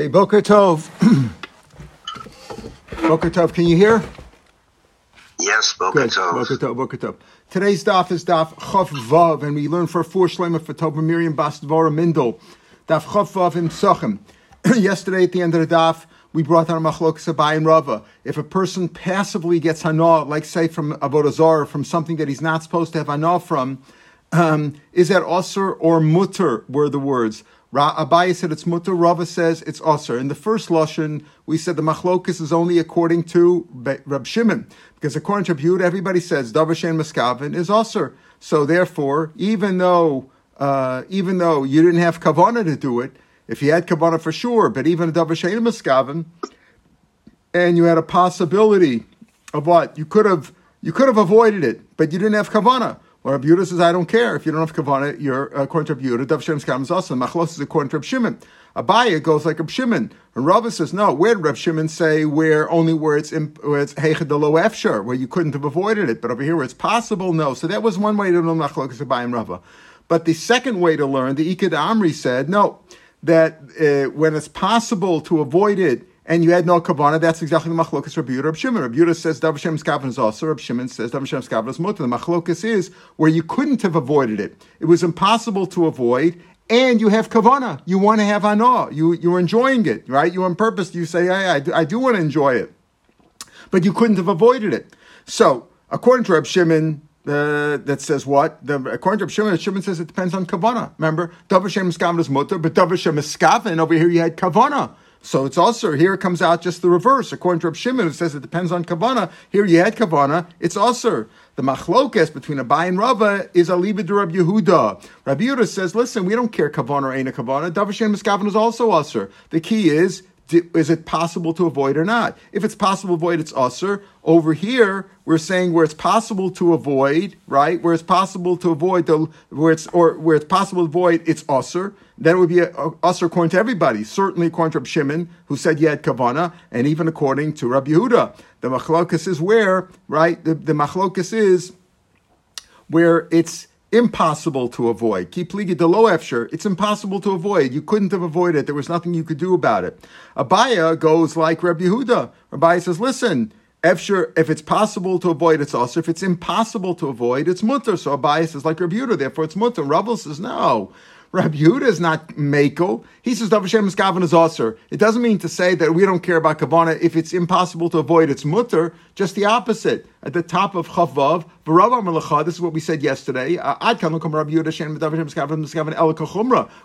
Okay, Boker Tov. Boker Tov, can you hear? Yes, Boker. Tov. Boker Tov, Boker Tov. Today's daf is daf Chav Vav, and we learn for four shlema for Tova Miriam Bas Dvora Mindel. Daf Chav Vav in Psachim. Yesterday at the end of the daf, we brought down Machlokas Abai and Rava. If a person passively gets hana, like say from Avodah from something that he's not supposed to have hana from, um, is that osir or mutter were the words. Abai said it's mutter. Rava says it's osir. In the first lashon, we said the machlokus is only according to Rab Shimon, because according to Abiyud, everybody says davashen maskavin is osir. So therefore, even though uh, even though you didn't have kavana to do it, if you had kavana for sure, but even a davashen maskavin, and you had a possibility of what you could have you could have avoided it, but you didn't have kavana. Or Rabbi says, I don't care. If you don't have Kavanah, you're according to Rabbi Yehuda. Dav Shem is also. Machlos is according to Rabbi Shimon. Abaya goes like Rabbi Shimon. And Rava says, no, where did Rabbi Shimon say where only where it's, where it's Heichadalo Efshar, where you couldn't have avoided it, but over here where it's possible? No. So that was one way to learn Machlokas Abaya and Rava. But the second way to learn, the Ikad Amri said, no, that uh, when it's possible to avoid it, and you had no kavana, that's exactly the machlokas Rabbi Yehuda, Shimon. Rabbi Yehuda says Dav Hashem's kavan is also. Rabbi Shimon says Dav Hashem's kavan is mutter. The machlokas is where you couldn't have avoided it. It was impossible to avoid, and you have kavana. You want to have anah. You you're enjoying it, right? You're on purpose. You say, hey, I do, I do want to enjoy it, but you couldn't have avoided it. So according to Rabbi Shimon, uh, that says what? The, according to Rabbi Shimon, Shimon says it depends on kavana. Remember, Dav Hashem's kavan is mutter, but Dav Hashem's kavan over here you had kavana. So it's also here it comes out just the reverse. According to Reb Shimon, it says it depends on kavana. Here you had kavana. It's also the machlokes between Abai and Rava is aliba de Yehuda. Rabbi Yehuda says, listen, we don't care kavana or ain't a kavana. Davashem miskavan is also usher. The key is is it possible to avoid or not? If it's possible to avoid, it's usher. Over here, we're saying where it's possible to avoid, right? Where it's possible to avoid the where it's or where it's possible to avoid, it's usher. Then it would be usher according to everybody. Certainly according to Rabbi Shimon, who said you had kavana, and even according to Rabbi Yehuda. The machlokas is where, right? The, the machlokas is where it's impossible to avoid. Keep ligi de lo efsher. It's impossible to avoid. You couldn't have avoided it. There was nothing you could do about it. Abaya goes like Rabbi Yehuda. Abaya says, listen, efsher, if it's possible to avoid, it's also. If it's impossible to avoid, it's mutter. So Abaya says like Rabbi Yehuda, therefore it's mutter. Rabbi says, no. Rabbi Yehuda is not Mako. He says Dav Hashem is is Aser. It doesn't mean to say that we don't care about Kavana. If it's impossible to avoid, it's mutter. Just the opposite. At the top of Chavav, this is what we said yesterday. Uh, Kachumra.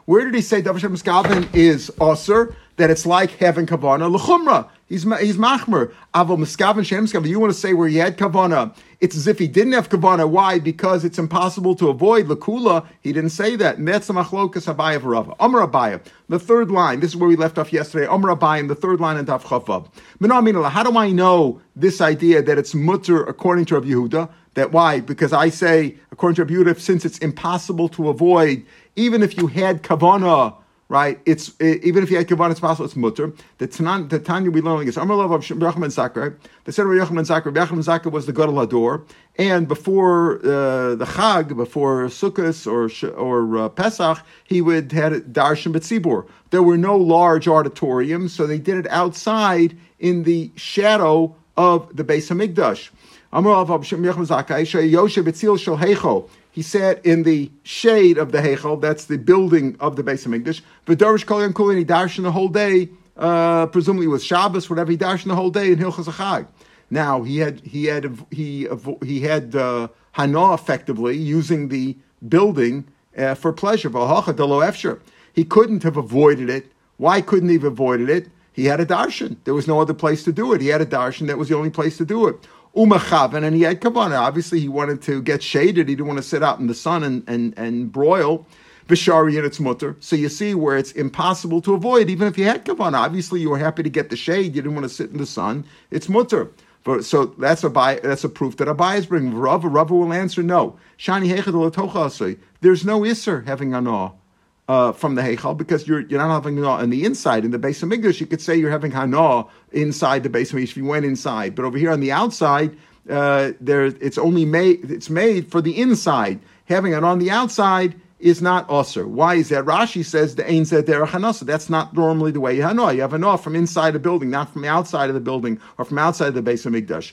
Where did he say Dav Hashem is Aser? That it's like having Kavana. L'chumra. He's, he's machmer. Avo miskavan shem miskavan. You want to say where he had kavana? It's as if he didn't have kavana. Why? Because it's impossible to avoid lakula. He didn't say that, and that's the machlokas abayav rava. Amar abayav. The third line. This is where we left off yesterday. Amar abayim. The third line in Daf Chavav. How do I know this idea that it's mutter according to Rabbi Yehuda? That why? Because I say according to Rabbi Yehuda, since it's impossible to avoid, even if you had kavana right? It's it, even if you had kivan, it's possible. It's mutter. The Tanan, the Tanya we learn this. Amar Lav Rachman Zakar. The said Rabbi Yochanan Zakai. Rabbi Yochanan Zakai was the Gadol Hador, and before uh, the Chag, before Sukkot or or uh, Pesach, he would had darshan betzibur. There were no large auditoriums, so they did it outside in the shadow of the Beis Hamikdash. He sat in the shade of the Heichel, that's the building of the Beis Hamikdash. V'darish kol yom kulin, he darshan the whole day, uh, presumably with Shabbos, whatever, he darshan the whole day in Hilchas Achag. Now, he had, he had, he, he had uh, Hana effectively using the building uh, for pleasure. He couldn't have avoided it. Why couldn't he have avoided it? He had a darshan. There was no other place to do it. He had a darshan. That was the only place to do it umachaven, and he had kavana. Obviously, he wanted to get shaded. He didn't want to sit out in the sun and and, and broil. Bishari and its mutter. So you see where it's impossible to avoid, even if you had kavana. Obviously, you were happy to get the shade. You didn't want to sit in the sun. It's mutter. So that's a buy, that's a proof that Abai is bringing. Rav, Rav will answer no. Shani There's no iser having anah uh, from the Heichal because you're you're not having Hana on the inside. In the base of English, you could say you're having Hana inside the base of English if you went inside. But over here on the outside, uh, there it's only made it's made for the inside. Having it on the outside is not osir. Why is that? Rashi says the ein derech That's not normally the way you hanoah. You have hanoah from inside a building, not from the outside of the building or from outside of the base of Mikdash.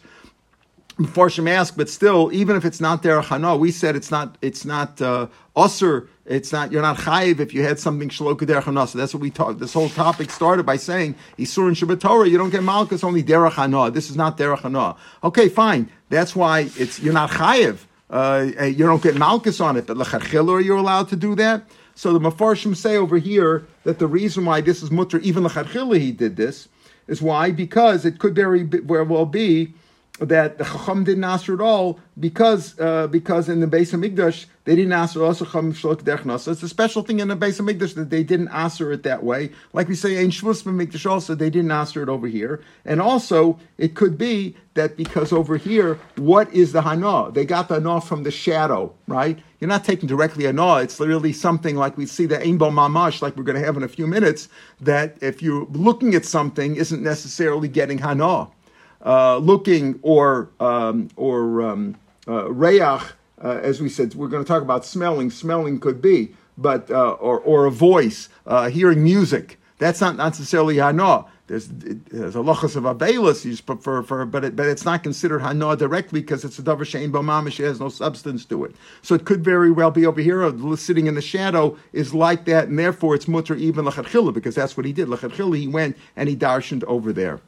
Mepharshim ask, but still, even if it's not derech hanoah, we said it's not it's not uh, osir. It's not you're not chayiv if you had something shaloka derech hanoah. So that's what we talked. This whole topic started by saying isur and Shabbat Torah. You don't get malchus only derech hanoah. This is not derech hanoah. Okay, fine. That's why it's you're not chayiv. Uh, you don't get malchus on it, but lechachilur you're allowed to do that. So the mafarshim say over here that the reason why this is mutter, even lechachilur he did this, is why because it could very well be that the Chacham didn't answer at all because uh, because in the base of Mikdash they didn't answer also Chacham Shlok Derchnas. So it's a special thing in the base of Mikdash that they didn't answer it that way. Like we say in Shvus Mikdash also they didn't answer it over here. And also it could be that because over here, what is the Hana? They got the Hana from the shadow, right? You're not taking directly Hana. It's literally something like we see the Einbo Mamash, like we're going to have in a few minutes, that if you're looking at something isn't necessarily getting Hana uh, looking or um, or um, uh, uh, as we said, we're going to talk about smelling. Smelling could be, but uh, or or a voice, hearing music. That's not necessarily hana. There's there's a lochas of abelis you prefer for, but it, but it's not considered hana directly because it's a davar shein b'mamish. It has no substance to it. So it could very well be over here, sitting in the shadow is like that, and therefore it's mutter even lachatchila because that's what he did. Lachatchila he went and he darshened over there.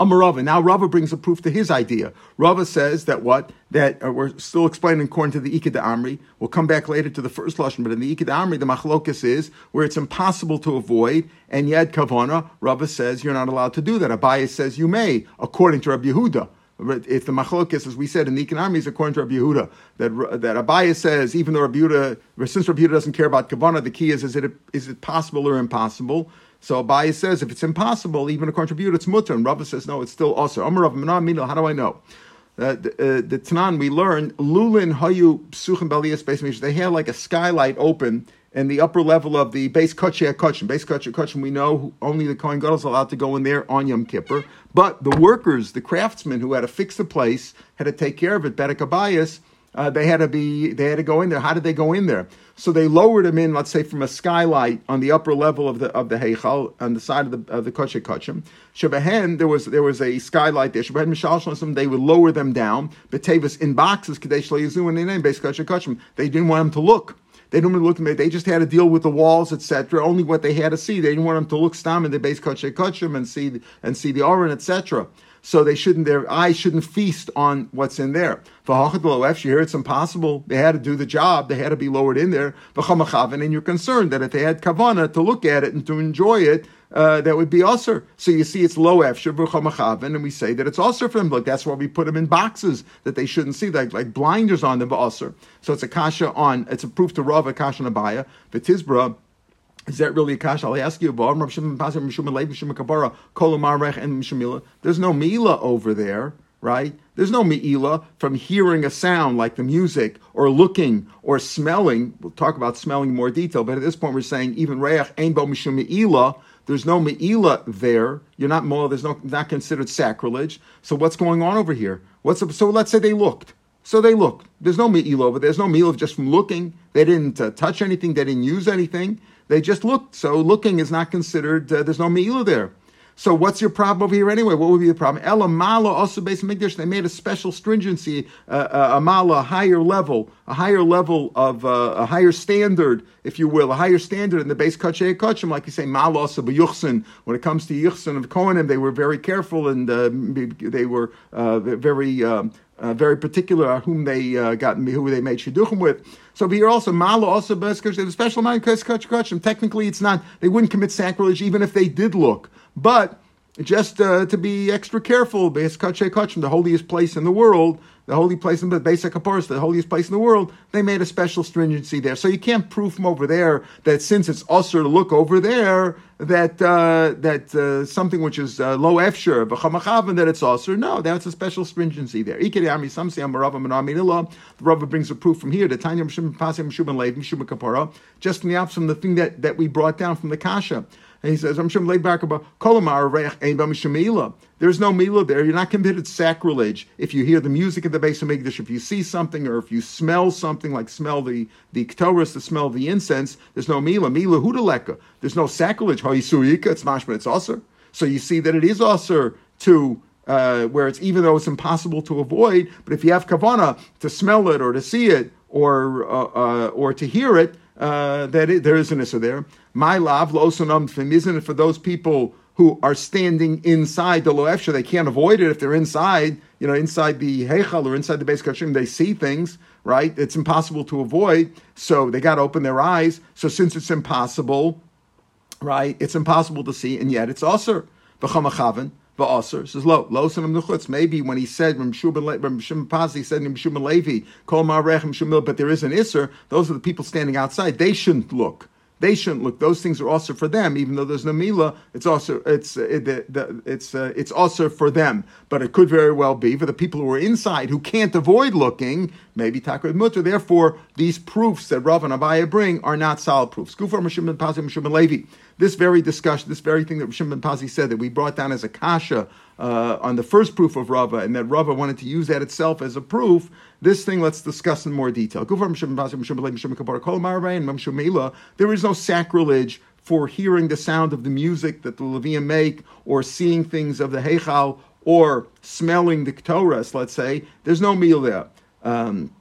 Amarava. Now Rava brings a proof to his idea. Rava says that what? That uh, we're still explaining according to the Ikeda Amri. We'll come back later to the first lashon, but in the Ikeda Amri, the machlokas is where it's impossible to avoid, and yet kavana. Rava says you're not allowed to do that. Abaye says you may, according to Rabbi Yehuda. If the machlokas, as we said in the Ikeda is according to Rabbi Yehuda, that that Abaye says even though Rabbi Yehuda, since Rabbi Yehuda doesn't care about kavana, the key is is it is it possible or impossible? So Abaye says if it's impossible, even to contribute, it's mutter. And Rava says no, it's still also. Amar Rav How do I know? Uh, the, uh, the Tanan we learned lulin hayu psuchim balias base They had like a skylight open in the upper level of the base kachya kachim. Base kachya kachim. We know only the kohen gadol is allowed to go in there on Yom Kippur, but the workers, the craftsmen who had to fix the place, had to take care of it. Bedek Abayas uh, they had to be they had to go in there. How did they go in there? So they lowered him in, let's say, from a skylight on the upper level of the of the heichal on the side of the of the kosher kachim. Shabahen, there was there was a skylight there. Shabahen mishalshim, they would lower them down. Betavis in boxes kadesh leyazu and in base kosher kachim. They didn't want them to look. They didn't want to look. They just had to deal with the walls, etc. Only what they had to see. They didn't want them to look stam in the base kosher kachim and see and see the aron, etc so they shouldn't their eyes shouldn't feast on what's in there. If you hear it's impossible, they had to do the job, they had to be lowered in there. And you're concerned that if they had kavana to look at it and to enjoy it, uh, that would be usher. So you see, it's low efshir and we say that it's usher for them. Look, that's why we put them in boxes that they shouldn't see, like like blinders on them, usher. So it's a kasha on. It's a proof to Rav, a kasha on Abaya. But Tizbra is that really a kasha? I'll ask you. About. There's no mila over there, right? There's no meila from hearing a sound like the music or looking or smelling. We'll talk about smelling in more detail, but at this point we're saying even reach ein bo mishum meila. There's no meila there. You're not mola. There's no not considered sacrilege. So what's going on over here? What's so? Let's say they looked. So they looked. There's no meila over there. There's no meila just from looking. They didn't uh, touch anything. They didn't use anything. They just looked. So looking is not considered, uh, there's no Me'ilah there. So what's your problem over here anyway? What would be the problem? Ella Mala also based Mikdash. They made a special stringency, uh, uh, a Mala, a higher level, a higher level of uh, a higher standard, if you will, a higher standard in the base Kachay Kachim, like you say, Mala also Yuchsin. When it comes to Yuchsin of Kohanim, they were very careful and uh, they were uh, very um, uh, very particular whom they uh, got who they made shidduchim with. So here also malo also beskach they have a special of kachim. Technically, it's not they wouldn't commit sacrilege even if they did look, but just uh, to be extra careful, the holiest place in the world, the holy place in the basic Kaparis, the holiest place in the world, they made a special stringency there. So you can't prove from over there that since it's usher to look over there, that uh, that uh, something which is uh, low efsher, and that it's usher. No, that's a special stringency there. The Rava brings a proof from here, just from the opposite from the thing that, that we brought down from the Kasha. And he says, There's no mila there. You're not committed sacrilege if you hear the music of the base of Migdash, if you see something or if you smell something like smell the the ktoris, the smell of the incense. There's no mila. Mila hudaleka. There's no sacrilege. It's mashma. It's usher. So you see that it is usher to uh, where it's even though it's impossible to avoid, but if you have kavana to smell it or to see it or uh, uh, or to hear it, uh, that it, there is an issa there. My love, losunam um isn't it for those people who are standing inside the loefsha? They can't avoid it if they're inside, you know, inside the heichal or inside the base kashim. They see things, right? It's impossible to avoid, so they got to open their eyes. So since it's impossible, right, it's impossible to see, and yet it's also v'chamachaven. Va'aser says lo lo some um nuchutz. Maybe when he said when Shimon Pazi said in Shimon Levi kol ma'arechem Shimon, but there is an iser. Those are the people standing outside. They shouldn't look. They shouldn't look. Those things are also for them, even though there's no mila. It's also it's uh, it, the, the, it's uh, it's also for them. But it could very well be for the people who are inside who can't avoid looking. Maybe takrid mutter. Therefore, these proofs that Rav and Abaya bring are not solid proofs. Gufar Mishim Pazi Mishim Levi this very discussion, this very thing that Rishon ben Pazi said that we brought down as a kasha uh, on the first proof of Rava, and that Rava wanted to use that itself as a proof. This thing, let's discuss in more detail. There is no sacrilege for hearing the sound of the music that the Levium make, or seeing things of the Heichal, or smelling the Ktoras, let's say. There's no meal there. Um,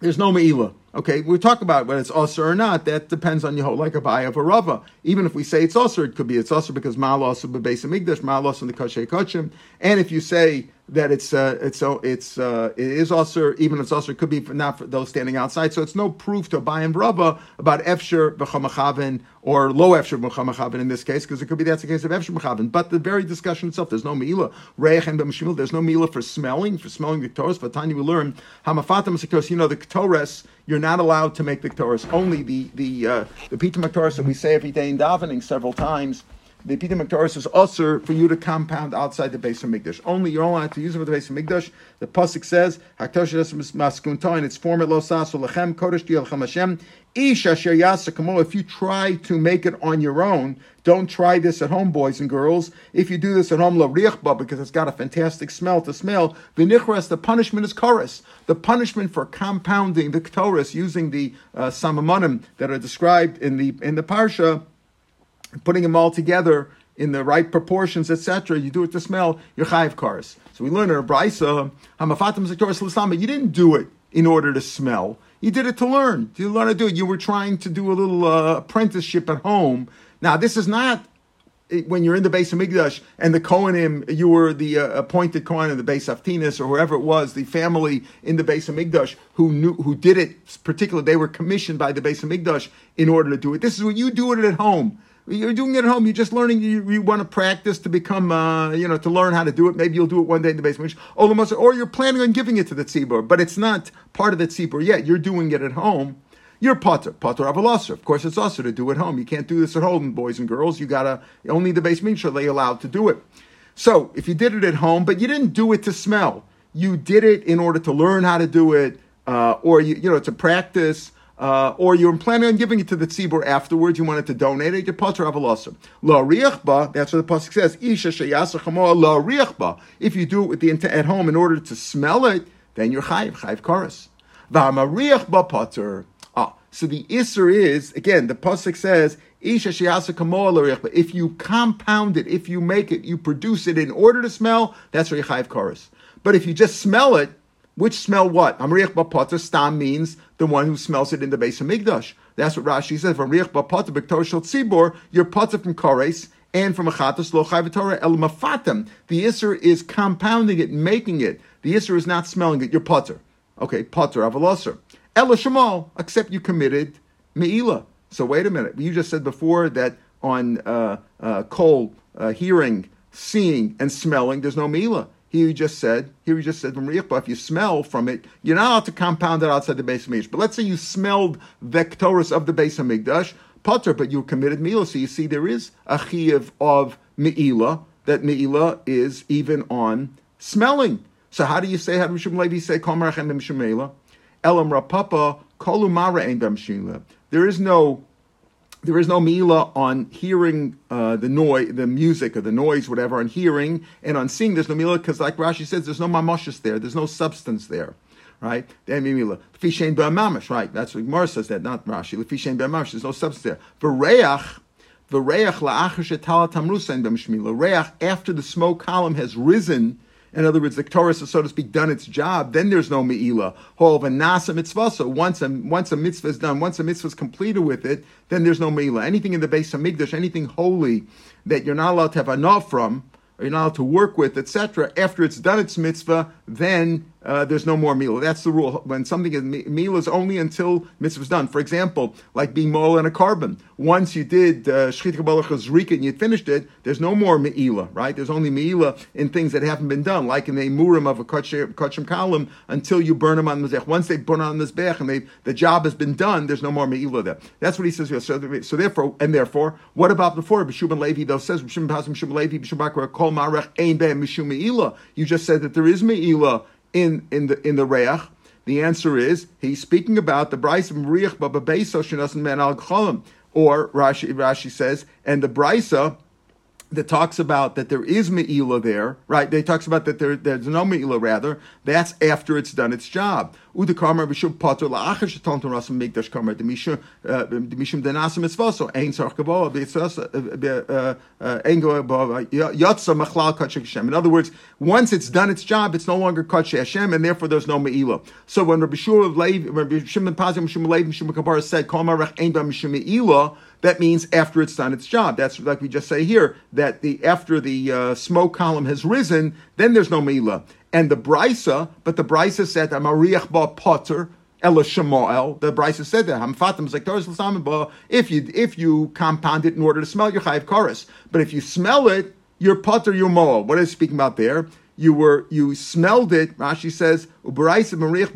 there's no Me'ilah. Okay, we talk about whether it's usher or not. That depends on your whole, like a buy of a rava. Even if we say it's usher, it could be it's usher because malos of the base of migdash, malos in the kosher kachim. And if you say that it's uh, it's uh, it's uh, it is also even it's also it could be for, not for those standing outside. So it's no proof to buy and rubba about efsher b'chamachavin or low efsher b'chamachavin in this case because it could be that's the case of efsher b'chamachavin. But the very discussion itself, there's no meila reich and. There's no meila for smelling for smelling the ketores. For Tanya we learn hamafatam because you know the ketores you're not allowed to make the ketores. Only the the uh, the pita that we say every day in davening several times the Pita Maktaris is also for you to compound outside the base of Mikdash. Only you're only allowed to use it for the base of Mikdash. The pasuk says, "Haktosh maskunta" in its former lo sasu lechem kodesh diel Hashem. If you try to make it on your own, don't try this at home, boys and girls. If you do this at home, la because it's got a fantastic smell to smell. The punishment is chorus. The punishment for compounding the ktoris using the uh, samamonim that are described in the in the parsha putting them all together in the right proportions, etc. You do it to smell, you're chayiv cars. So we learn in brisa, you didn't do it in order to smell. You did it to learn. You learn to do it. You were trying to do a little uh, apprenticeship at home. Now, this is not eh, when you're in the base of Migdash and the Kohanim, you were the uh, appointed Kohen of the base of Tinas or whoever it was, the family in the base of Migdash who knew who did it. Particularly, they were commissioned by the base of Migdash in order to do it. This is when you do it at home. You're doing it at home. You're just learning. You, you want to practice to become, uh, you know, to learn how to do it. Maybe you'll do it one day in the basement. Or you're planning on giving it to the tzibur, but it's not part of the tzibur yet. You're doing it at home. You're potter, potter avalasser. Of course, it's also to do at home. You can't do this at home, boys and girls. You gotta only the basement should they allowed to do it. So if you did it at home, but you didn't do it to smell, you did it in order to learn how to do it, uh, or you, you know, to practice uh, or you're planning on giving it to the tzibur afterwards, you wanted to donate it, you're potter avalasim. La riachba, that's what the pasuk says. Isha sheyasa la riachba. If you do it with the at home in order to smell it, then you're chayiv, chayiv chorus. V'ama riachba potter. Ah, so the isser is again the pasuk says. Isha sheyasa If you compound it, if you make it, you produce it in order to smell, that's where you chayiv. But if you just smell it, which smell what? Amriach bapata stam means the one who smells it in the base of Migdash. That's what Rashi says. From Riach bapata b'ktor shel tzibor, you're pata from Kores and from Achatas lo chayvatorah el mafatem. The Isser is compounding it, making it. The Isser is not smelling it. You're potter. Okay, potter avalosser. El shemal, except you committed meila. So wait a minute. You just said before that on uh, uh, kol, uh, hearing, seeing, and smelling, there's no meila. Here you just said, here you just said if you smell from it, you're not allowed to compound it outside the base of Mikdash. But let's say you smelled vectorus of the base of Mikdash, potter, but you committed Meila. So you see there is a chiyuv of Meila, that Meila is even on smelling. So how do you say, how does Rishon Levi say? Elam Rav Papa, Kolumara There is no there is no mila on hearing uh, the noise, the music or the noise, whatever, on hearing and on seeing. There's no mila because, like Rashi says, there's no mamoshes there. There's no substance there, right? There mila fishein mamash, right? That's what Gemara says that, not Rashi. Fishein mamash. There's no substance there. V'reach. V'reach la'achar shetala tamrusa b'mishmila. Reach after the smoke column has risen in other words, the Torah has, so to speak, done its job, then there's no Me'ila. Hov and Nasa mitzvah. So once a, once a mitzvah is done, once a mitzvah is completed with it, then there's no Me'ila. Anything in the base of Migdash, anything holy that you're not allowed to have enough from, or you're not allowed to work with, etc., after it's done its mitzvah, then uh, there's no more meal. That's the rule. When something is meal is only until mitzvah is done. For example, like being mole in a carbon. Once you did shchit kabbalah chazrika and you finished it, there's no more meila, right? There's only meila in things that haven't been done, like in the murim of a kachim column, until you burn them on the mizbech. Once they burn on the mizbech and the job has been done, there's no more meila there. That's what he says here. So, so therefore, and therefore, what about before? B'shub Levi though says B'shub B'shub Levi B'shub Kol Marech Ein Be'em Mishum Meila. You just said that there is meila in in the in the reach? The answer is he's speaking about the brisa Riach Baba Beso Man Al Or Rashi Rashi says, and the brisa that talks about that there is Me'ila there, right? They talks about that there, there's no Me'ila rather. That's after it's done its job. Migdash Karmer Denasim Yotza Machlal Hashem. In other words, once it's done its job, it's no longer Kachik Hashem, and therefore there's no Me'ila. So when Rabbi Lev, Rabbi Shimon Pazim Shimon Lev Shimon Kabara said Kol Marach Ein Ba Mishum Me'ila, that means after it's done its job. That's like we just say here that the after the uh, smoke column has risen, then there's no mila. And the brisa, but the brisa said Amariach ba potter Ella Shemael. The brisa said that Hamfatim like If you if you compound it in order to smell, you're chayiv chorus. But if you smell it, you're potter your moel. What is speaking about there? You were you smelled it. Rashi says Mariach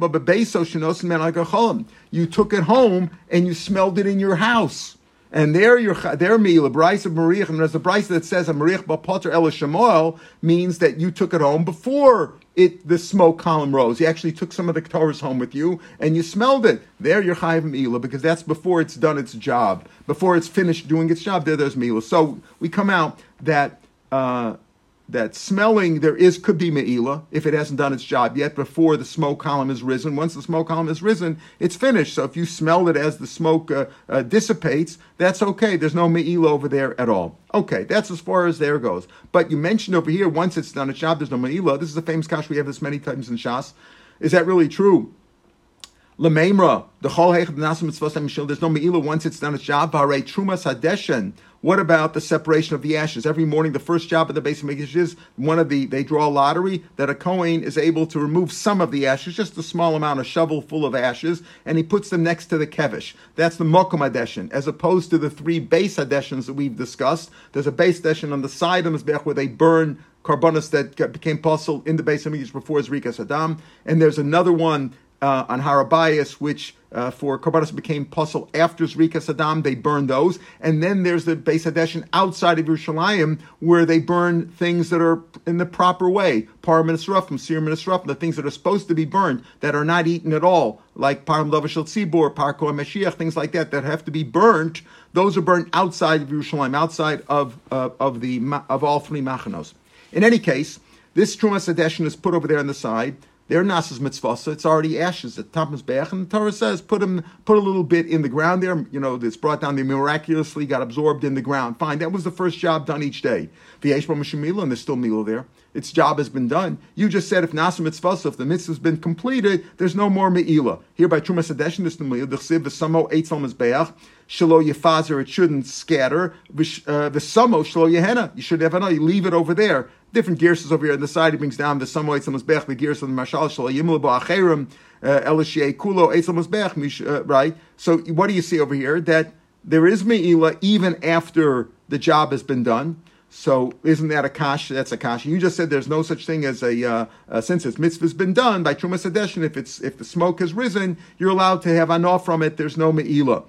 You took it home and you smelled it in your house. And there, your there meal, the brisa of Mariach, and there's a brisa that says a Mariach Bapotter El Shemoel means that you took it home before it the smoke column rose. You actually took some of the Torahs home with you and you smelled it. There you're chayiv meila because that's before it's done its job, before it's finished doing its job. There, there's meila. So we come out that. Uh, that smelling there is could be me'ila if it hasn't done its job yet before the smoke column has risen. Once the smoke column has risen, it's finished. So if you smell it as the smoke uh, uh, dissipates, that's okay. There's no me'ila over there at all. Okay, that's as far as there goes. But you mentioned over here, once it's done its job, there's no me'ila. This is a famous kash we have this many times in Shas. Is that really true? Lememra, the chol hechad nasim mitzvah There's no meila once it's done its job. Hare trumas hadeshen. What about the separation of the ashes? Every morning, the first job of the Mikdash is one of the they draw a lottery that a kohen is able to remove some of the ashes, just a small amount, a shovel full of ashes, and he puts them next to the kevish. That's the mokum adeshin, as opposed to the three base adeshins that we've discussed. There's a base adeshin on the side of mizbech where they burn carbonas that became possible in the base of Mikdash before Zrika Saddam, and there's another one uh, on Harabias, which uh, for Karbanos became puzzle after Zrika Saddam, they burn those. And then there's the Beis Hadeshin outside of Yerushalayim, where they burn things that are in the proper way. Param Minisrafim, Sir Minisrafim, the things that are supposed to be burned, that are not eaten at all, like Param Lavashal Tzibor, Parko Mashiach, things like that, that have to be burnt. Those are burned outside of Yerushalayim, outside of, uh, of, the, of all three machanos. In any case, this Trumas Hadeshin is put over there on the side. They're nasas mitzvah, so it's already ashes at top mizbeach, and the Torah says put them, put a little bit in the ground there. You know, it's brought down. They miraculously got absorbed in the ground. Fine, that was the first job done each day. The and there's still mila there. Its job has been done. You just said if nasa mitzvah, so if the mitzvah has been completed, there's no more meila. Here by trumas adeshin, this the meila. The chsiv v'samo eitzel mizbeach shelo yefazer. It shouldn't scatter. Uh, samo shelo yehena. You should have You leave it over there different gears over here on the side. He brings down the some some mizbech the gears of the mashal shal yimul ba'acherim uh, elishei kulo eitzel mizbech uh, right. So what do you see over here that there is meila even after the job has been done. So isn't that a kash? That's a kash. You just said there's no such thing as a uh, uh, since its mitzvah's been done by trumas adeshin. If it's if the smoke has risen, you're allowed to have anof from it. There's no meila.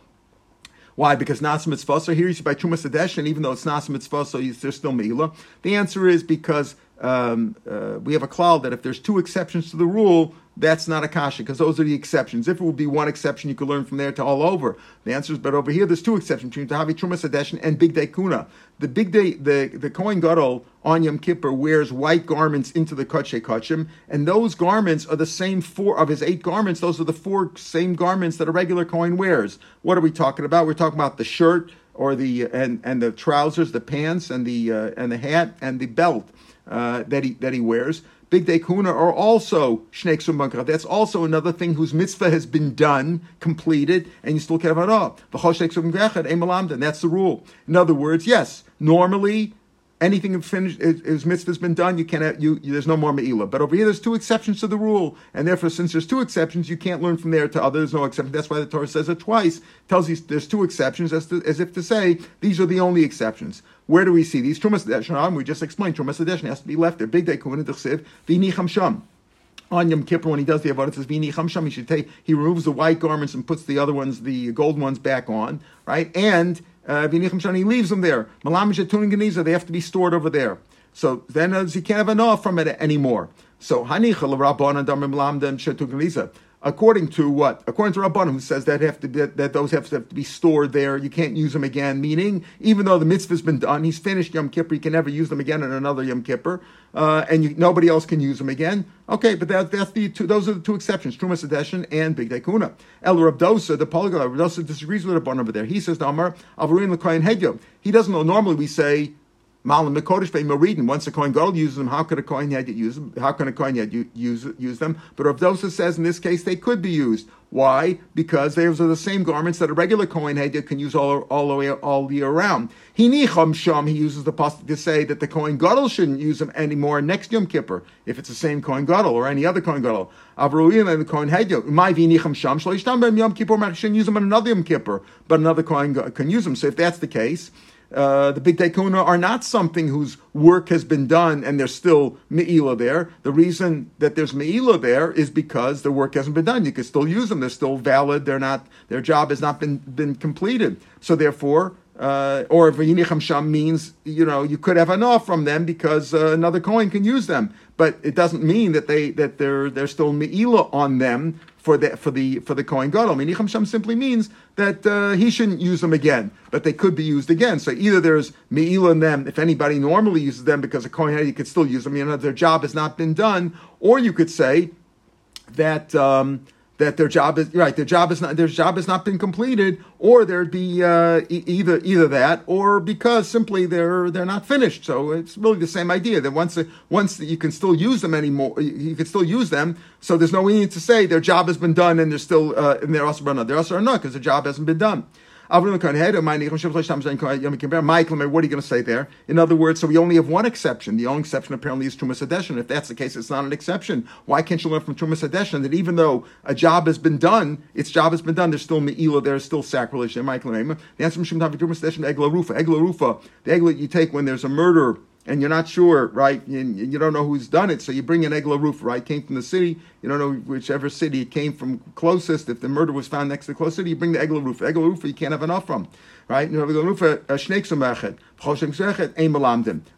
Why? Because Nasa Mitzvah, so here you see by Trumas and even though it's Nasa Mitzvah, so there's still Meila. The answer is because um, uh, we have a cloud that if there's two exceptions to the rule, that's not a kasha because those are the exceptions. If it would be one exception, you could learn from there to all over. The answer is, but over here, there's two exceptions between Tahavi Trumas Adeshin and Big Day Kuna. The Big Day, the, the Kohen Gadol on Yom Kippur wears white garments into the Kodshe Kodshim, and those garments are the same four of his eight garments. Those are the four same garments that a regular Kohen wears. What are we talking about? We're talking about the shirt or the and and the trousers, the pants, and the uh, and the hat and the belt uh, that he that he wears. Big Day Kuna are also Shnei Ksum That's also another thing whose mitzvah has been done, completed, and you still can't have it all. And that's the rule. In other words, yes, normally anything finished, his mitzvah's been done, you can't, you, you, there's no more me'ilah. But over here, there's two exceptions to the rule, and therefore, since there's two exceptions, you can't learn from there to others. No exception. That's why the Torah says it twice. Tells you there's two exceptions, as, to, as if to say these are the only exceptions. Where do we see these? Trumas We just explained Trumas has to be left there. Big day kuhn v'nicham sham on Yom Kippur when he does the avodah, says v'ini chamsham. He should take. He removes the white garments and puts the other ones, the gold ones, back on. Right, and vini uh, he leaves them there. Malam shetun geniza They have to be stored over there. So then uh, he can't have enough from it anymore. So according to what? According to Rabbanim, who says that have to be, that those have to, have to, be stored there. You can't use them again. Meaning, even though the mitzvah's been done, he's finished Yom Kippur. You can never use them again in another Yom Kippur, uh, and you, nobody else can use them again. Okay, but that, that's the two. Those are the two exceptions: Truma Adeshin and Big Dekuna. El Rav Dosa, the polyglot, Rav Dosa disagrees with Rabban over there. He says, "Amar Avarin Lekayin Hedyo." He doesn't know. Normally, we say Malam Mekodesh Ve'Maridin. Once a coin Gadol uses them, how could a coin Head use them? How can a coin Head use, use them? But Rav Dosa says in this case they could be used. Why? Because those are the same garments that a regular coin Head can use all, all the way all year round. Hinicham Sham, he uses the pasuk to say that the coin Gadol shouldn't use them anymore next Yom Kippur, if it's the same coin Gadol or any other coin Gadol. Avruim and the Kohen Hedyot. My Vinicham Sham, Shalishtam Yom Kippur, shouldn't use them on another Yom Kippur, but another Kohen can use them. So if that's the case, uh, the big Kuna are not something whose work has been done and there's still Me'ila there. The reason that there's Me'ila there is because the work hasn't been done. You can still use them. They're still valid. They're not, their job has not been, been completed. So therefore, uh, or Vayinicham Sham means, you know, you could have enough from them because uh, another coin can use them. But it doesn't mean that they that they're they're still Me'ila on them for the for the for the Kohen Gadol. Minicham Sham simply means that uh, he shouldn't use them again, but they could be used again. So either there's Me'ila in them, if anybody normally uses them because a Kohen you could still use them, you know, their job has not been done, or you could say that um, that their job is right. Their job is not their job has not been completed, or there'd be uh, e- either either that, or because simply they're they're not finished. So it's really the same idea that once once you can still use them anymore, you can still use them. So there's no need to say their job has been done and they're still uh, and they're also run. Out, they're also not because the job hasn't been done. Michael, what are you going to say there? In other words, so we only have one exception. The only exception apparently is Trumas Adeshin. If that's the case, it's not an exception. Why can't you learn from Trumas Adeshin that even though a job has been done, its job has been done, there's still Me'ila, there's still sacrilege there, Michael The answer from Trumas Adeshin, Egla Rufa. Egla Rufa, the egla you take when there's a murder and you're not sure, right? And you don't know who's done it, so you bring an egla roof, right? Came from the city, you don't know whichever city it came from closest. If the murder was found next to the closest city, you bring the roof. Egla roof, you can't have enough from, right? You know, egla roof, uh, a snake sumachet,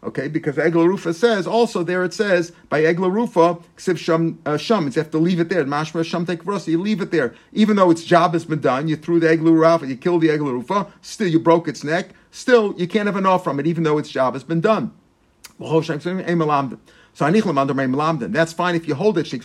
okay? Because egla rufa says also there it says by egla rufa uh, ksiv sham uh, sham. You have to leave it there. Mashma sham take You leave it there, even though its job has been done. You threw the egla rufa, you killed the egla rufa. Uh, still, you broke its neck. Still, you can't have enough from it, even though its job has been done. So I'm undermain Malamda. That's fine if you hold it. Many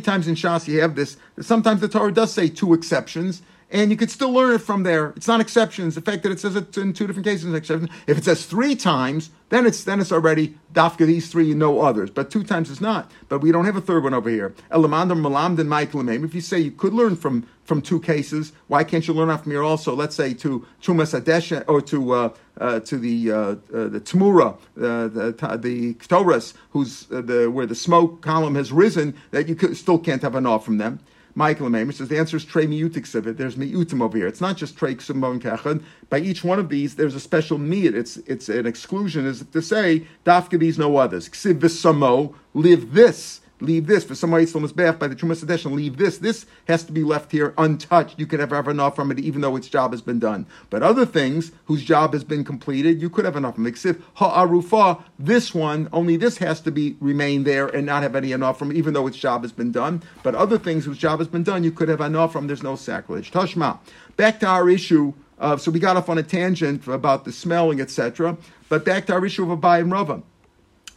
times in Shas you have this. Sometimes the Torah does say two exceptions, and you could still learn it from there. It's not exceptions. The fact that it says it in two different cases is exception. If it says three times, then it's then it's already dafka these three and no others. But two times is not. But we don't have a third one over here. Elamandam malamdan michael If you say you could learn from from two cases, why can't you learn off from here also? Let's say to Chumas Adesh or to uh, uh, to the uh, uh the Tmura, uh, the the Ktoras, who's uh, the where the smoke column has risen, that you could, still can't have enough from them. Michael Maimer says the answer is Trey Miutik it. There's Miutim over here. It's not just Trey Ksumon Kechad. By each one of these, there's a special Miut. It's it's an exclusion, is to say, Dafka these no others. Ksiv Samo, live this leave this. For somebody back by the Trumas Sedeshin, leave this. This has to be left here untouched. You could have, have enough from it, even though its job has been done. But other things whose job has been completed, you could have enough from it. Except ha'arufa, this one, only this has to be remain there and not have any enough from, even though its job has been done. But other things whose job has been done, you could have enough from. There's no sacrilege. Tashma. Back to our issue. Uh, so we got off on a tangent about the smelling, etc. But back to our issue of Abai and Rava.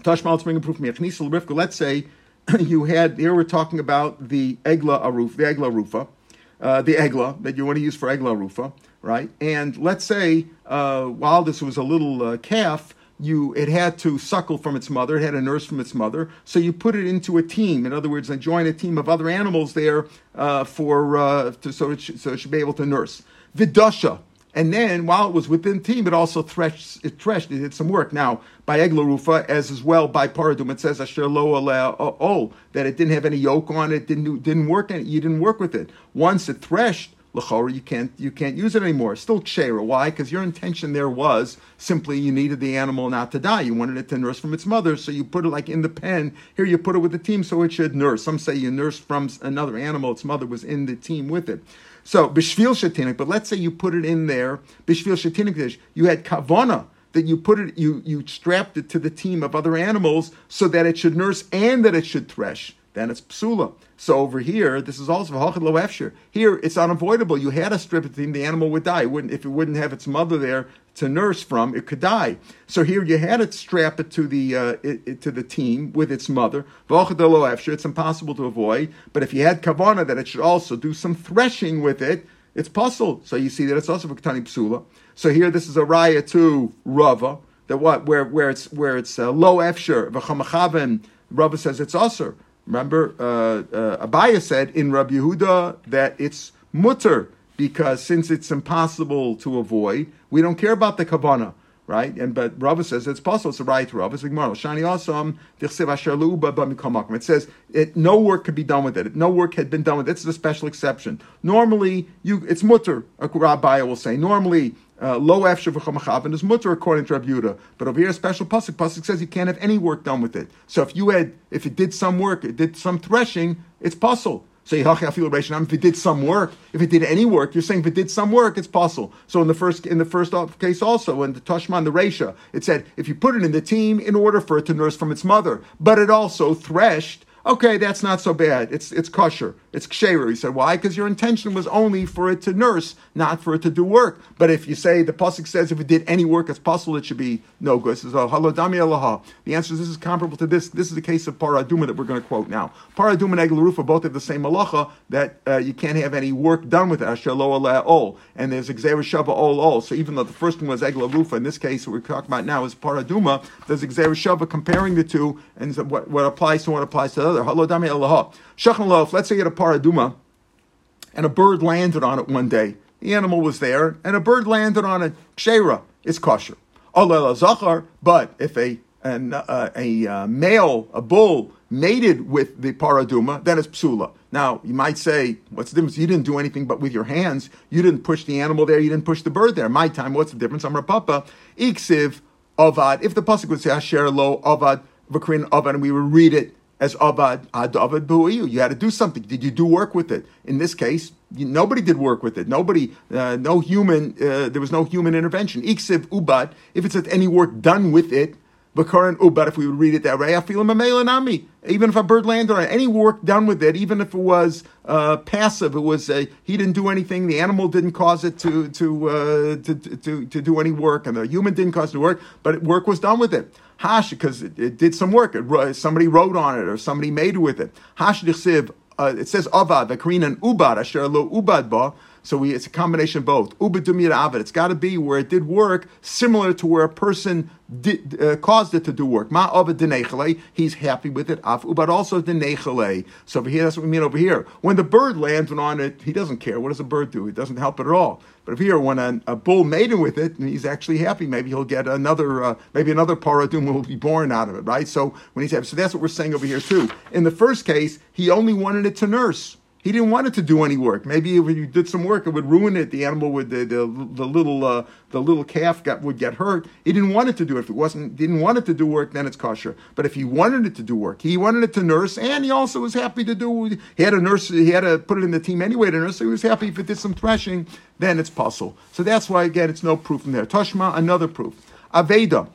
Tashma, let's bring a proof from Let's say you had here we're talking about the egla aruf, the egla rufa, uh, the egla that you want to use for egla rufa, right? And let's say uh, while this was a little uh, calf, you it had to suckle from its mother, it had a nurse from its mother, so you put it into a team. In other words, and join a team of other animals there uh, for uh, to, so it, so it should be able to nurse. Vidasha, and then, while it was within team, it also threshed, it threshed, it did some work. Now, by Eglarufa, as as well by Paradum, it says Asher lo oh, that it didn't have any yoke on it, didn't didn't work, you didn't work with it. Once it threshed, Lachora, you can't you can't use it anymore. Still chera. Why? Because your intention there was simply you needed the animal not to die. You wanted it to nurse from its mother, so you put it like in the pen. Here you put it with the team so it should nurse. Some say you nursed from another animal, its mother was in the team with it. So bishvil shetinik, but let's say you put it in there bishvil shetinik You had kavana that you put it, you you strapped it to the team of other animals so that it should nurse and that it should thresh. Then it's psula. So over here, this is also hachad lo. Here, it's unavoidable. You had a strip of the team, the animal would die. It wouldn't, if it wouldn't have its mother there to nurse from, it could die. So here you had it strap it to the uh, it, it, to the team with its mother. It's impossible to avoid. But if you had kavana that it should also do some threshing with it, it's possible. So you see that it's also for ketani psula. So here this is a raya to rava that what where where it's where it's uh, low efsher v'chamachavim. Rava says it's usher. Remember, uh, uh, Abaya said in Rabbi Yehuda that it's mutter because since it's impossible to avoid, we don't care about the kavana, right? And but Rava says it's possible. It's a right to Rava. It's like Shani awesome. It says it, no work could be done with it. No work had been done with it. It's a special exception. Normally, you it's mutter. A Rabbi will say normally uh, low efsher v'chamachavin is mutter according to Rabbi Yehuda. But over here, special pasuk. Pasuk says you can't have any work done with it. So if you had, if it did some work, it did some threshing, it's possible. So if it did some work, if it did any work, you're saying if it did some work, it's possible. So in the first in the first case also, in the Tashman, the Resha, it said if you put it in the team in order for it to nurse from its mother, but it also threshed Okay, that's not so bad. It's it's kosher. It's ksherer. He said, why? Because your intention was only for it to nurse, not for it to do work. But if you say the pasuk says if it did any work, it's possible it should be no good. Says, oh, halodami. The answer is this is comparable to this. This is the case of paraduma that we're going to quote now. Paraduma and eglarufa both have the same malacha that uh, you can't have any work done with lo ol. And there's exer shava ol ol. So even though the first one was eglarufa, in this case we're talking about now is paraduma. There's exer shava comparing the two and what, what applies to what applies to the other. Halodami alaha. Shachan. Let's say you had a paraduma and a bird landed on it one day. The animal was there, and a bird landed on it. Kshera, it's kosher. Zachar, but if a an, uh, a uh, male, a bull, mated with the paraduma, then it's psula. Now, you might say, what's the difference? You didn't do anything but with your hands. You didn't push the animal there. You didn't push the bird there. My time, what's the difference? I'm Papa. Iksiv, avad. If the pasuk would say Asher lo avad, v'krin avad, and we would read it as Avad Avad Bu'iyu. You had to do something. Did you do work with it? In this case, nobody did work with it. Nobody, uh, no human, uh, there was no human intervention. Iksiv Ubad, if it's any work done with it, Bakaran Ubad, if we would read it that way, I feel nami. Even if a bird landed on any work done with it, even if it was uh, passive, it was uh, he didn't do anything, the animal didn't cause it to to, uh, to, to to do any work, and the human didn't cause to work, but work was done with it. Hash, because it, it, did some work. It, somebody wrote on it or somebody made with it. Hash uh, it says avad, the Korean and ubad, asher lo ubad ba. So we, it's a combination of both. Ubadumir avid. It's got to be where it did work, similar to where a person did, uh, caused it to do work. Ma. He's happy with it. Af but also denechale. So over here, that's what we mean over here. When the bird lands on it, he doesn't care. What does a bird do? It doesn't help it at all. But if here, when a, a, bull mated with it, and he's actually happy, maybe he'll get another, uh, maybe another paradum will be born out of it, right? So when he's happy, so that's what we're saying over here too. In the first case, he only wanted it to nurse. He didn't want it to do any work. Maybe if you did some work, it would ruin it. The animal would the the, the little uh, the little calf got would get hurt. He didn't want it to do it. If it wasn't didn't want it to do work, then it's kosher. But if he wanted it to do work, he wanted it to nurse, and he also was happy to do. He had a nurse. He had to put it in the team anyway to nurse. So he was happy if it did some threshing. Then it's puzzle. So that's why again it's no proof in there. Toshma another proof. Aveda.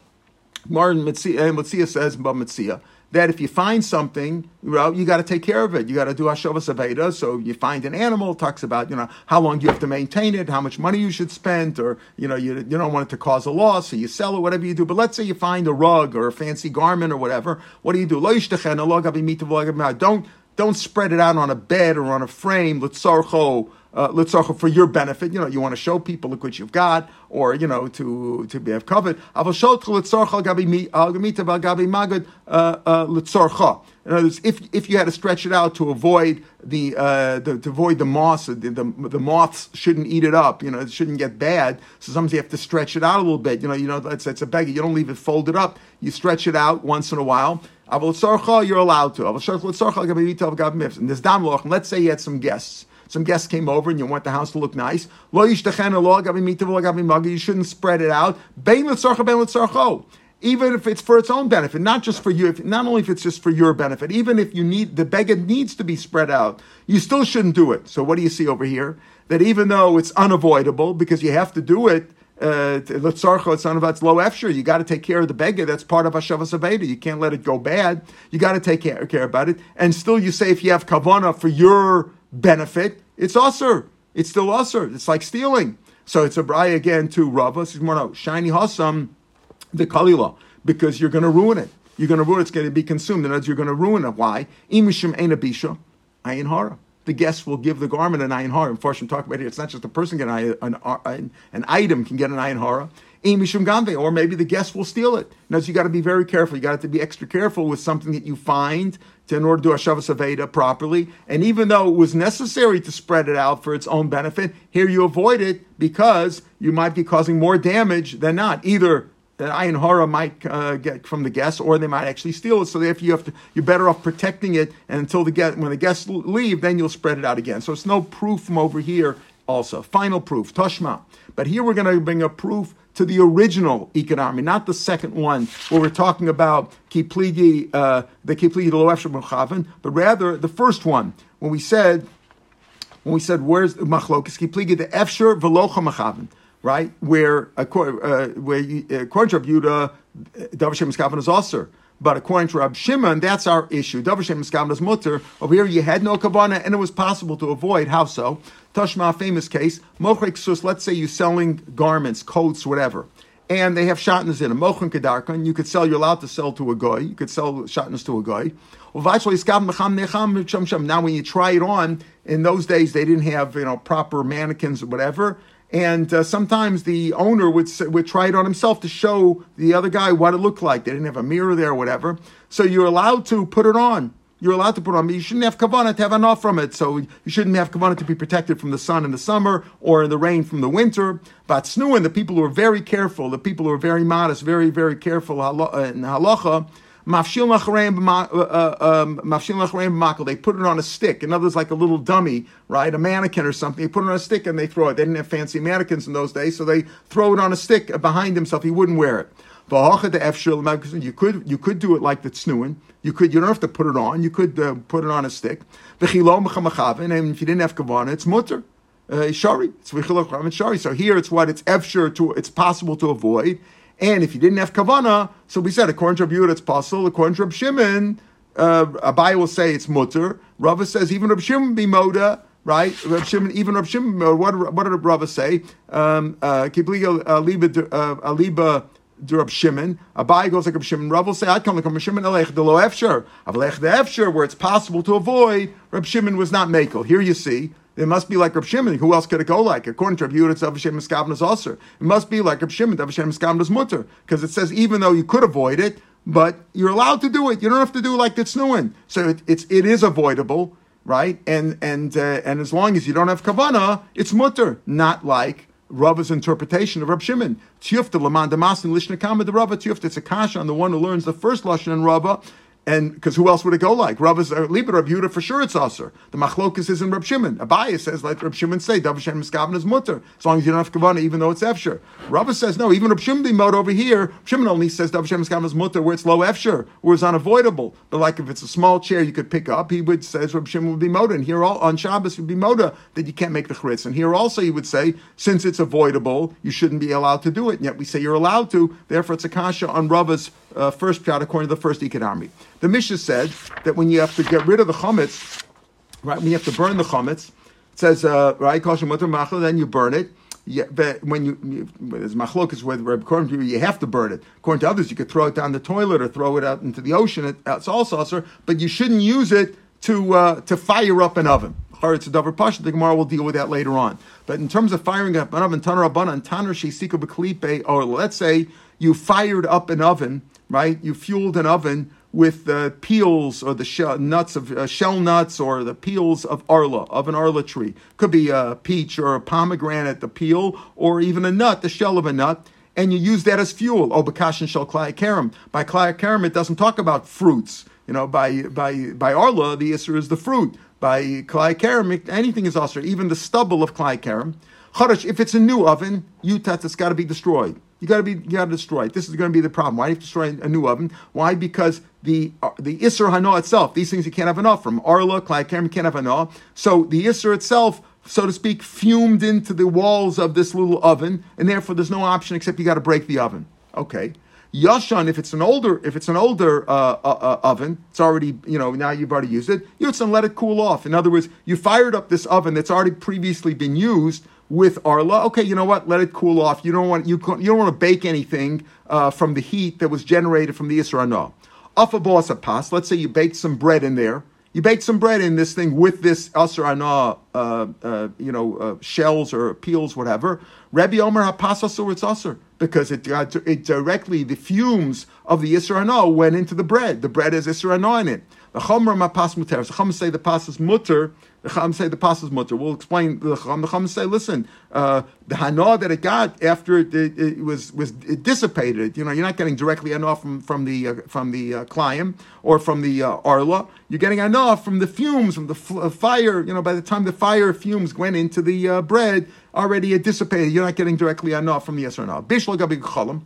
Martin Mitzia says about Mitzia that if you find something, well, you got to take care of it. You got to do Hashavas Aveda. So you find an animal, talks about, you know, how long you have to maintain it, how much money you should spend, or, you know, you, you don't want it to cause a loss, so you sell it, whatever you do. But let's say you find a rug or a fancy garment or whatever. What do you do? Don't, don't spread it out on a bed or on a frame. L'tzarcho uh, for your benefit. You know, you want to show people look what you've got, or you know, to to be have covered. Uh, uh, in other words, if if you had to stretch it out to avoid the, uh, the to avoid the moss, the, the, the moths shouldn't eat it up. You know, it shouldn't get bad. So sometimes you have to stretch it out a little bit. You know, you know, it's, it's a beggar. You don't leave it folded up. You stretch it out once in a while. You're allowed to. And there's dam Let's say you had some guests some guests came over and you want the house to look nice. You shouldn't spread it out. Even if it's for its own benefit, not just for you, if, not only if it's just for your benefit, even if you need the beggar needs to be spread out, you still shouldn't do it. So what do you see over here? That even though it's unavoidable because you have to do it, uh, it's low efshir. You got to take care of the beggar. That's part of Hashavas Aveda. You can't let it go bad. You got to take care, care about it. And still, you say if you have kavana for your benefit, it's usr. It's still usr. It's like stealing. So it's a braya again to Rava. It's more no shiny hasam the kalila because you're going to ruin it. You're going to ruin it. It's going to be consumed. In other words, you're going to ruin it. Why? Imishim ein abisha ayin hara. The guest will give the garment an ayin hara. Unfortunately, talk about here. It's not just the person get an, an, an, an item can get an ayin hara. Or maybe the guest will steal it. Now, you got to be very careful. You got to be extra careful with something that you find in order to do Hashavas Aveda properly. And even though it was necessary to spread it out for its own benefit, here you avoid it because you might be causing more damage than not. Either the ayin hara might uh, get from the guests, or they might actually steal it. So therefore, you have to, you're better off protecting it and until the guest, when the guests leave, then you'll spread it out again. So it's no proof from over here. Also, final proof, Toshma. But here we're going to bring a proof to the original economy, not the second one where we're talking about kipligi, uh, the kipligi lo but rather the first one when we said when we said where's machlokas kipligi the efsher velocha machaven, right? Where uh, where uh, according to Yehuda, Davar Shem is also. But according to Rab Shimon, that's our issue. Over here, you had no kavana, and it was possible to avoid. How so? Tashma, famous case. Mochrik sus. Let's say you're selling garments, coats, whatever, and they have shatnas in them. Mochrin kedarkan. You could sell. You're allowed to sell to a guy. You could sell shatnas to a guy. Now, when you try it on, in those days they didn't have you know proper mannequins or whatever and uh, sometimes the owner would would try it on himself to show the other guy what it looked like. They didn't have a mirror there or whatever. So you're allowed to put it on. You're allowed to put it on, but you shouldn't have kavana to have enough from it. So you shouldn't have kavana to be protected from the sun in the summer or in the rain from the winter. But snuin, the people who are very careful, the people who are very modest, very very careful in halacha Mafshil makel. They put it on a stick. In other words, like a little dummy, right? A mannequin or something. They put it on a stick and they throw it. They didn't have fancy mannequins in those days, so they throw it on a stick behind himself. He wouldn't wear it. You could you could do it like the tznuin. You could you don't have to put it on. You could uh, put it on a stick. And if you didn't have kavana, it's mutter. Uh, shari. It's shari. So here it's what it's efshir to. It's possible to avoid. And if you didn't have kavana, so we said according to Rabbi it's possible. According to Rabbi Shimon, uh, Abai will say it's mutter. Rava says even Rabbi Shimon be moda, right? Rabbi Shimon, even Rabbi Shimon. What, what did Rava say? Um, aliba aliba. Rab Shimon, Abai goes like Rab Shimon. Rav will say, "I'd come like Rab Shimon elech the lo efsher, avalech the efsher, where it's possible to avoid." Rab Shimon was not makel. Here you see it must be like Rab Shimon. Who else could it go like? According to Rab Yehuda, it's Avashem Miskavnas also. It must be like Rab Shimon, Avashem Miskavnas Mutter. Because it says even though you could avoid it, but you're allowed to do it. You don't have to do it like it's Tznuin. So it, it's, it is avoidable, right? And, and, uh, and as long as you don't have Kavana, it's Mutter. Not like Rava's interpretation of Rab Shimon. Tiyufta Laman Damasin Lishnakama the Rava Tiyufta. It's a kasha on the one who learns the first Lashon in Rava And because who else would it go like? Rav is uh, Rav Yehuda for sure it's usher. The machlokus is in Rav Shimon. Abaye says like Rav Shimon say Dav Shem Miskavan is mutter as long as you don't have kavana even though it's efsher. Rav says no even Rav Shimon mode over here. Shimon only says Dav Shem Miskavan is mutter where it's low efsher where it's unavoidable. But like if it's a small chair you could pick up, he would says Rav Shimon would be moda and here all, on Shabbos would be moda that you can't make the chritz. And here also you would say since it's avoidable you shouldn't be allowed to do it. And yet we say you're allowed to. Therefore it's a kasha on Rava's uh, first pshat according to the first economy. The Mishnah said that when you have to get rid of the chametz, right, when you have to burn the chametz, it says, uh, right, then you burn it. Yeah, but when you, you there's machlokas to you you have to burn it. According to others, you could throw it down the toilet or throw it out into the ocean. It, it's all saucer, but you shouldn't use it to uh, to fire up an oven. It's a davar pasha. The Gemara will deal with that later on. But in terms of firing up an oven, tanar abanan tanar sheisika beklipe, or let's say you fired up an oven, right? You fueled an oven with the peels or the shell, nuts of uh, shell nuts or the peels of arla of an arla tree. Could be a peach or a pomegranate, the peel, or even a nut, the shell of a nut. And you use that as fuel. Oh, bakashin shel karam. By karam, it doesn't talk about fruits. You know, by by by arla, the isser is the fruit. By karam, anything is also even the stubble of karam. Chadash, if it's a new oven, yutat, it's got to be destroyed. You got to be got to destroy it. This is going to be the problem. Why do you destroy a new oven? Why? Because the uh, the Isser Hana itself, these things you can't have enough from. Arla, Klai you can't have enough. So the Isser itself, so to speak, fumed into the walls of this little oven, and therefore there's no option except you got to break the oven. Okay. Yashan, if it's an older, if it's an older uh, uh, uh, oven, it's already, you know, now you've already used it. You let it cool off. In other words, you fired up this oven that's already previously been used with Arla. Okay, you know what? Let it cool off. You don't want you, you don't want to bake anything uh, from the heat that was generated from the Isra No. Off a boss pas. Let's say you baked some bread in there. You baked some bread in this thing with this Asr uh, uh, you know, uh, shells or peels, whatever. Rabbi Omer hapasas or it's Asr because it, got it directly the fumes of the Isra went into the bread. The bread has Isra in it. The Chomer mapas muter. The Chum say the pas is mutter the Chacham say the pasas mutter. We'll explain. The Chacham, the Chacham say, listen, uh, the hana that it got after it, it, it, was was it dissipated. You know, you're not getting directly hana from from the uh, from the uh, or from the uh, arla. You're getting hana from the fumes from the f- uh, fire. You know, by the time the fire fumes went into the uh, bread, already it dissipated. You're not getting directly hana from the yes or no. Bishlo gabi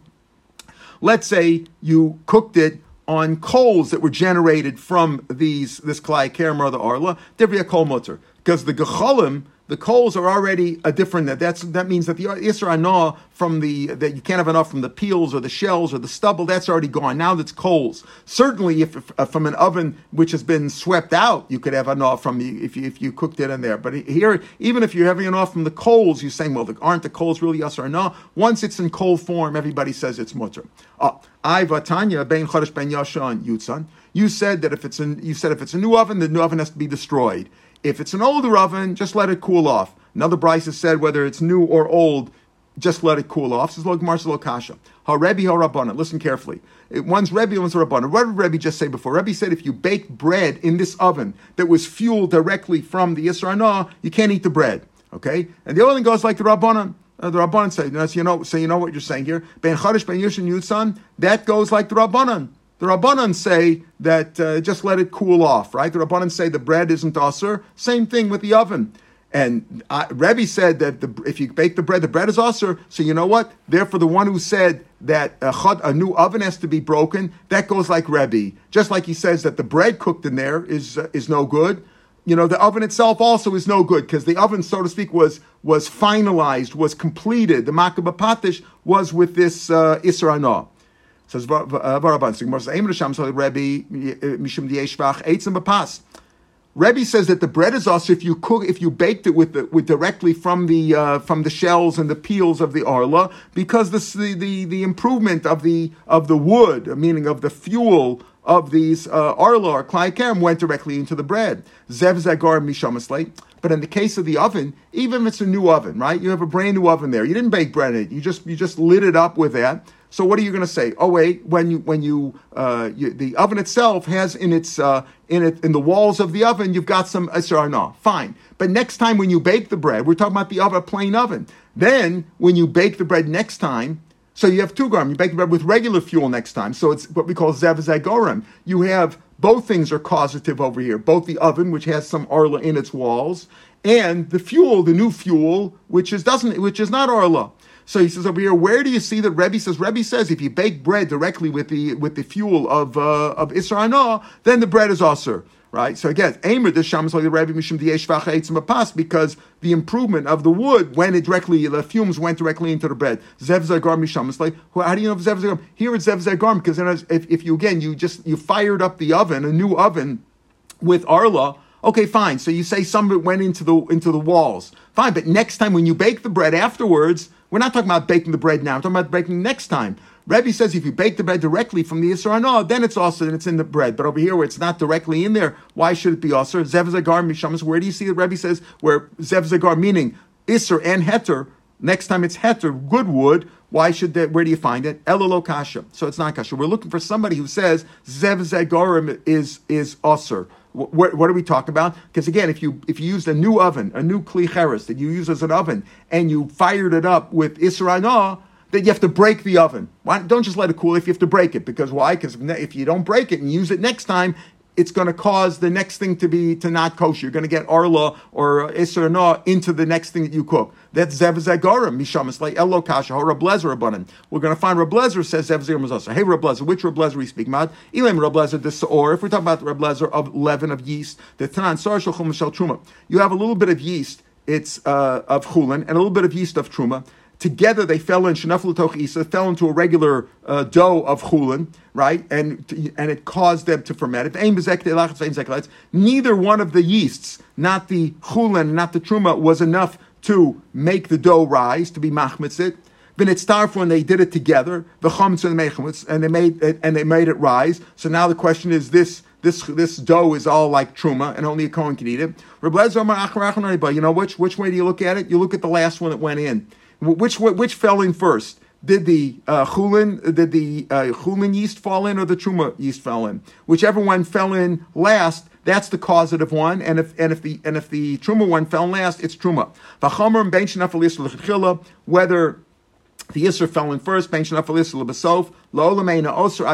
Let's say you cooked it on coals that were generated from these this klai kerem or the arla, there be a kol mutter. Because the gecholim, the coals are already a different. That's that means that the anah from the that you can't have enough from the peels or the shells or the stubble. That's already gone. Now that's coals. Certainly, if, if uh, from an oven which has been swept out, you could have enough from the if you if you cooked it in there. But here, even if you're having enough from the coals, you're saying, well, the, aren't the coals really yes or no? Once it's in coal form, everybody says it's mutter. Uh, I Vatanya ben Chodesh ben Yashan Yutzan. You said that if it's an, you said if it's a new oven, the new oven has to be destroyed. If it's an older oven, just let it cool off. Another Bryce has said whether it's new or old, just let it cool off. Says Log Marcelo Kasha. Ha Rebbe ha Rabbana. Listen carefully. One's Rebbe, one's Rabbana. What did Rebbe just say before? Rebbe said if you bake bread in this oven that was fueled directly from the Yisra you can't eat the bread. Okay? And the other thing goes like the Rabbana. Uh, the Rabbanan say, you know, so you know what you're saying here. Ben Chadish Ben Yushin Yutsan, that goes like the Rabbanan. The Rabbanan say that uh, just let it cool off, right? The Rabbanan say the bread isn't usher. Same thing with the oven. And uh, Rebbe said that the, if you bake the bread, the bread is usher. So you know what? Therefore, the one who said that a, new oven has to be broken, that goes like Rebbe. Just like he says that the bread cooked in there is uh, is no good. You know, the oven itself also is no good because the oven, so to speak, was was finalized, was completed. The makabapatish was with this uh, Says Varaban, so Rebbe Mishum Dieshvach Eitzim Bapas. Rebbe says that the bread is also if you cook if you baked it with the, with directly from the uh, from the shells and the peels of the arla because the, the the improvement of the of the wood meaning of the fuel of these uh, arla or klai went directly into the bread. Zev zagar but in the case of the oven even if it's a new oven right? You have a brand new oven there. You didn't bake bread in it. You just you just lit it up with that so what are you going to say? Oh wait, when you when you, uh, you the oven itself has in its uh, in it in the walls of the oven you've got some I saw no, fine. But next time when you bake the bread, we're talking about the oven, a plain oven. Then when you bake the bread next time, So you have two garim. You bake the bread with regular fuel next time. So it's what we call zev zagorim. You have both things are causative over here. Both the oven, which has some arla in its walls, and the fuel, the new fuel, which is doesn't, which is not arla. So he says over here, where do you see that Rebbe says? Rebbe says if you bake bread directly with the with the fuel of uh, of Isra then the bread is also right? So again, Aimer the Shams like the Rebbe Mishum Pas because the improvement of the wood when it directly the fumes went directly into the bread. Zev Zagar Misham. like how do you know if? Here it's Zev Zagar because if, if you again you just you fired up the oven, a new oven with Arla. Okay, fine. So you say some of it went into the into the walls. Fine, but next time when you bake the bread afterwards, we're not talking about baking the bread now. We're talking about baking next time. Rebbe says if you bake the bread directly from the Isra no, then it's also and it's in the bread. But over here where it's not directly in there, why should it be also? Zev Zagar Mishamas, where do you see that Rebbe says where Zev Zagar meaning Isra and Heter, next time it's Heter, good wood, why should that? Where do you find it? Elolo kasha. So it's not kasha. We're looking for somebody who says zev zegarim is is usr. What, what, are we talking about? Because again, if you if you used a new oven, a new kli cheres that you use as an oven, and you fired it up with isra'ana, that you have to break the oven. Why, don't just let it cool if you have to break it. Because why? Because if you don't break it and use it next time, it's going to cause the next thing to be to not kosher. You're going to get arla or iser na into the next thing that you cook. That's zev zagarim mishamas like elo kasha or Rablezer abanim. We're going to find Rablezer says zev zagarim also. Hey Rablezer, which Rablezer we speak about? Elam Rablezer the or if we're talking about Rablezer of leaven of yeast, the tanan sar shulchum truma. You have a little bit of yeast. It's uh, of chulin and a little bit of yeast of truma. Together they fell in shenafel toch isa, fell into a regular uh, dough of chulin, right? And and it caused them to ferment. Neither one of the yeasts, not the chulin, not the truma, was enough to make the dough rise, to be machmitzit. V'nitztarfu, when they did it together, the chametz and the mechamitz, and they made it, and they made it rise. So now the question is this this this dough is all like truma, and only a kohen can eat it. You know which which way do you look at it? You look at the last one that went in. Which which fell in first? Did the uh, chulin did the uh, chulin yeast fall in or the truma yeast fell in? Whichever one fell in last, that's the causative one. And if and if the and if the truma one fell in last, it's truma. Whether the Isser fell in first, Ben Shanaf Alisr Lebesof, Lo Lameina Osir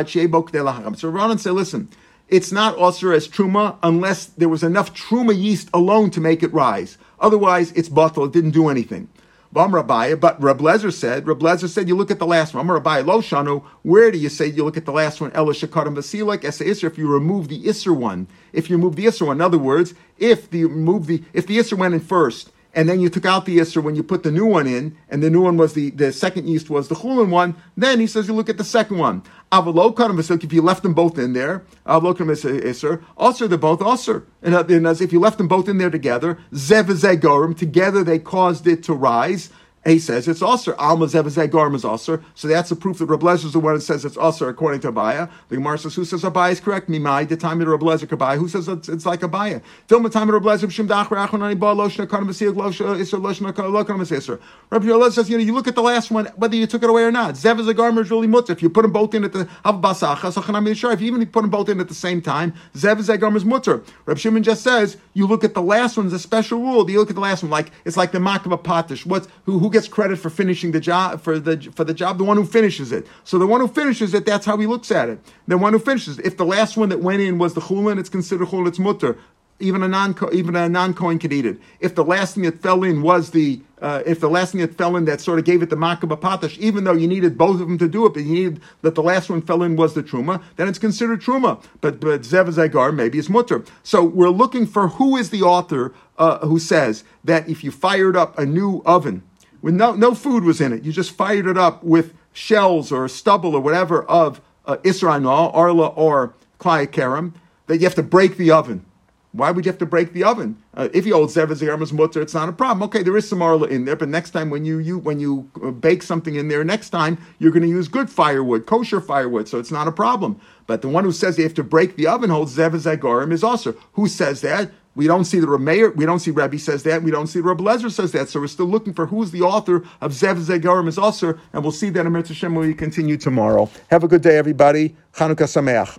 De Lahacham. So Ronan say, listen, it's not Osir as Truma unless there was enough Truma yeast alone to make it rise. Otherwise, it's bottle, it didn't do anything. Bam but Reb Lezer said, Reb Lezer said, you look at the last one. Rabbi Lo Shanu, where do you say you look at the last one? Ela Shakarim Vasilik, Esa Isser, if you remove the Isser one. If you remove the Isser one, in other words, if the remove the if the Isser went in first and then you took out the Isser when you put the new one in, and the new one was the, the second yeast was the Chulin one, then he says you look at the second one. If you left them both in there, Isser, also they're both Osir. Uh, and as if you left them both in there together, Zev together they caused it to rise he says it's also Alma Zevazeg is also. So that's a proof that Reb is the one that says it's also according to Abaya. The Gemara says, who says Abaya is correct? Mimai, the time of Reb Lezer Kabaya. Who says it's, it's like Abaya? Film the time of Reb Lezer, Shim Dach, Rachon, Ani Ba, Loshna, Karna, Masiach, Losha, Isser, Loshna, Lokana, Masisr. Reb Lezer says, you know, you look at the last one, whether you took it away or not. Zevazeg is really mutter. If you put them both in at the Havabasacha, Sachanam Yishar, if you even put them both in at the same time, Zevazeg is mutter. Reb Shimon just says, you look at the last one as a special rule. You look at the last one like, it's like the Makaba Patish. What's, who, who gets credit for finishing the job for the for the job? The one who finishes it. So the one who finishes it, that's how he looks at it. The one who finishes. If the last one that went in was the chulin, it's considered chulin. It's mutter. Even a non even a non coin could eat it. If the last thing that fell in was the uh, if the last thing that fell in that sort of gave it the makaba patash, even though you needed both of them to do it, but you needed that the last one fell in was the truma, then it's considered truma. But but zev zagar maybe it's mutter. So we're looking for who is the author uh, who says that if you fired up a new oven no, no food was in it. You just fired it up with shells or stubble or whatever of uh, Israel, Arla, or Klai that you have to break the oven. Why would you have to break the oven? Uh, if you hold Zevaz mutter, it's not a problem. Okay, there is some arla in there, but next time when you, you when you uh, bake something in there, next time you're going to use good firewood, kosher firewood, so it's not a problem. But the one who says you have to break the oven holds Zevaz is also. Who says that? We don't see the Rameir, we don't see Rabbi says that, we don't see Rabbi Lezer says that. So we're still looking for who's the author of Zev Zegarim is also, and we'll see that in Mitzvah when we continue tomorrow. Have a good day, everybody. Chanukah Sameach.